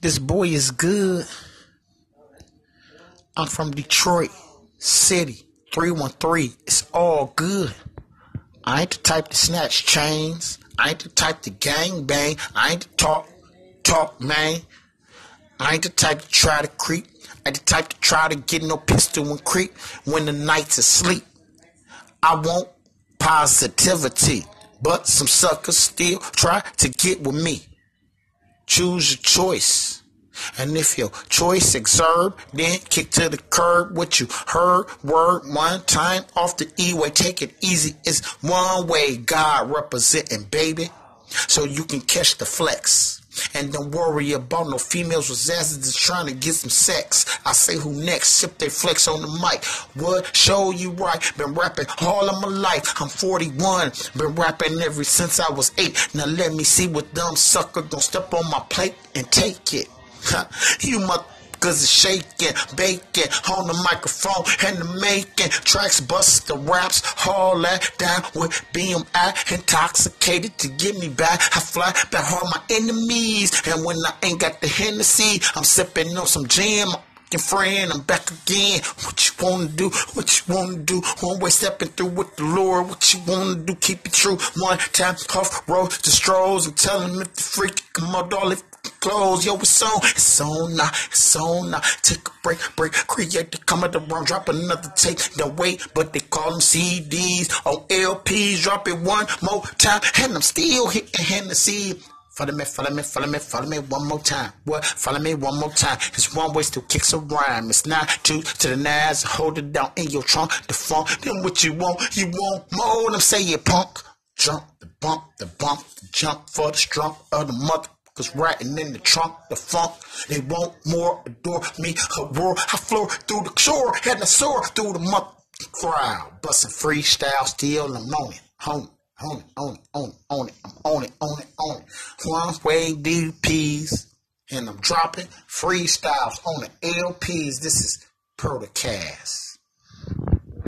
This boy is good. I'm from Detroit City, 313. It's all good. I ain't the type to snatch chains. I ain't the type to gang bang. I ain't the talk, talk, man. I ain't the type to try to creep. I ain't the type to try to get no pistol and creep when the night's asleep. I want positivity, but some suckers still try to get with me. Choose your choice. And if your choice exurb, then kick to the curb what you heard. Word one time off the E-way. Take it easy. It's one way. God representing, baby. So you can catch the flex. And don't worry about no females with asses just trying to get some sex. I say who next? Sip they flex on the mic. What? Show you right. Been rapping all of my life. I'm 41. Been rapping ever since I was 8. Now let me see what dumb sucker gonna step on my plate and take it. you must Cause it's shaking, baking on the microphone and the making tracks, bust the raps, haul that down with BMI, intoxicated to get me back. I fly back on my enemies, and when I ain't got the Hennessy, I'm sipping on some jam friend, I'm back again. What you wanna do? What you wanna do? One way stepping through with the Lord. What you wanna do? Keep it true. One time, off road to strolls and tell him if the freak come out all if clothes. Yo, it's on, it's on now, it's on now. Take a break, break, create the the wrong, drop another take. No wait, but they call them CDs on oh, LPs. Drop it one more time, and I'm still hitting Hennessy. Follow me, follow me, follow me, follow me one more time. What? Follow me one more time. It's one way still kicks a rhyme. It's not two to the nines. Hold it down in your trunk. The funk. Then what you want, you want more. Them say you punk. Jump, the bump, the bump, the jump for the strump of the mother. Cause writing in the trunk, the funk, they want more, adore me, a roar. I floor through the shore, and I soar through the mother crowd. Busting freestyle, still I'm on it, home on it, on it, on it, on it, I'm on it, on it, on it. One way DPs, and I'm dropping freestyles on the LPs. This is Protocast.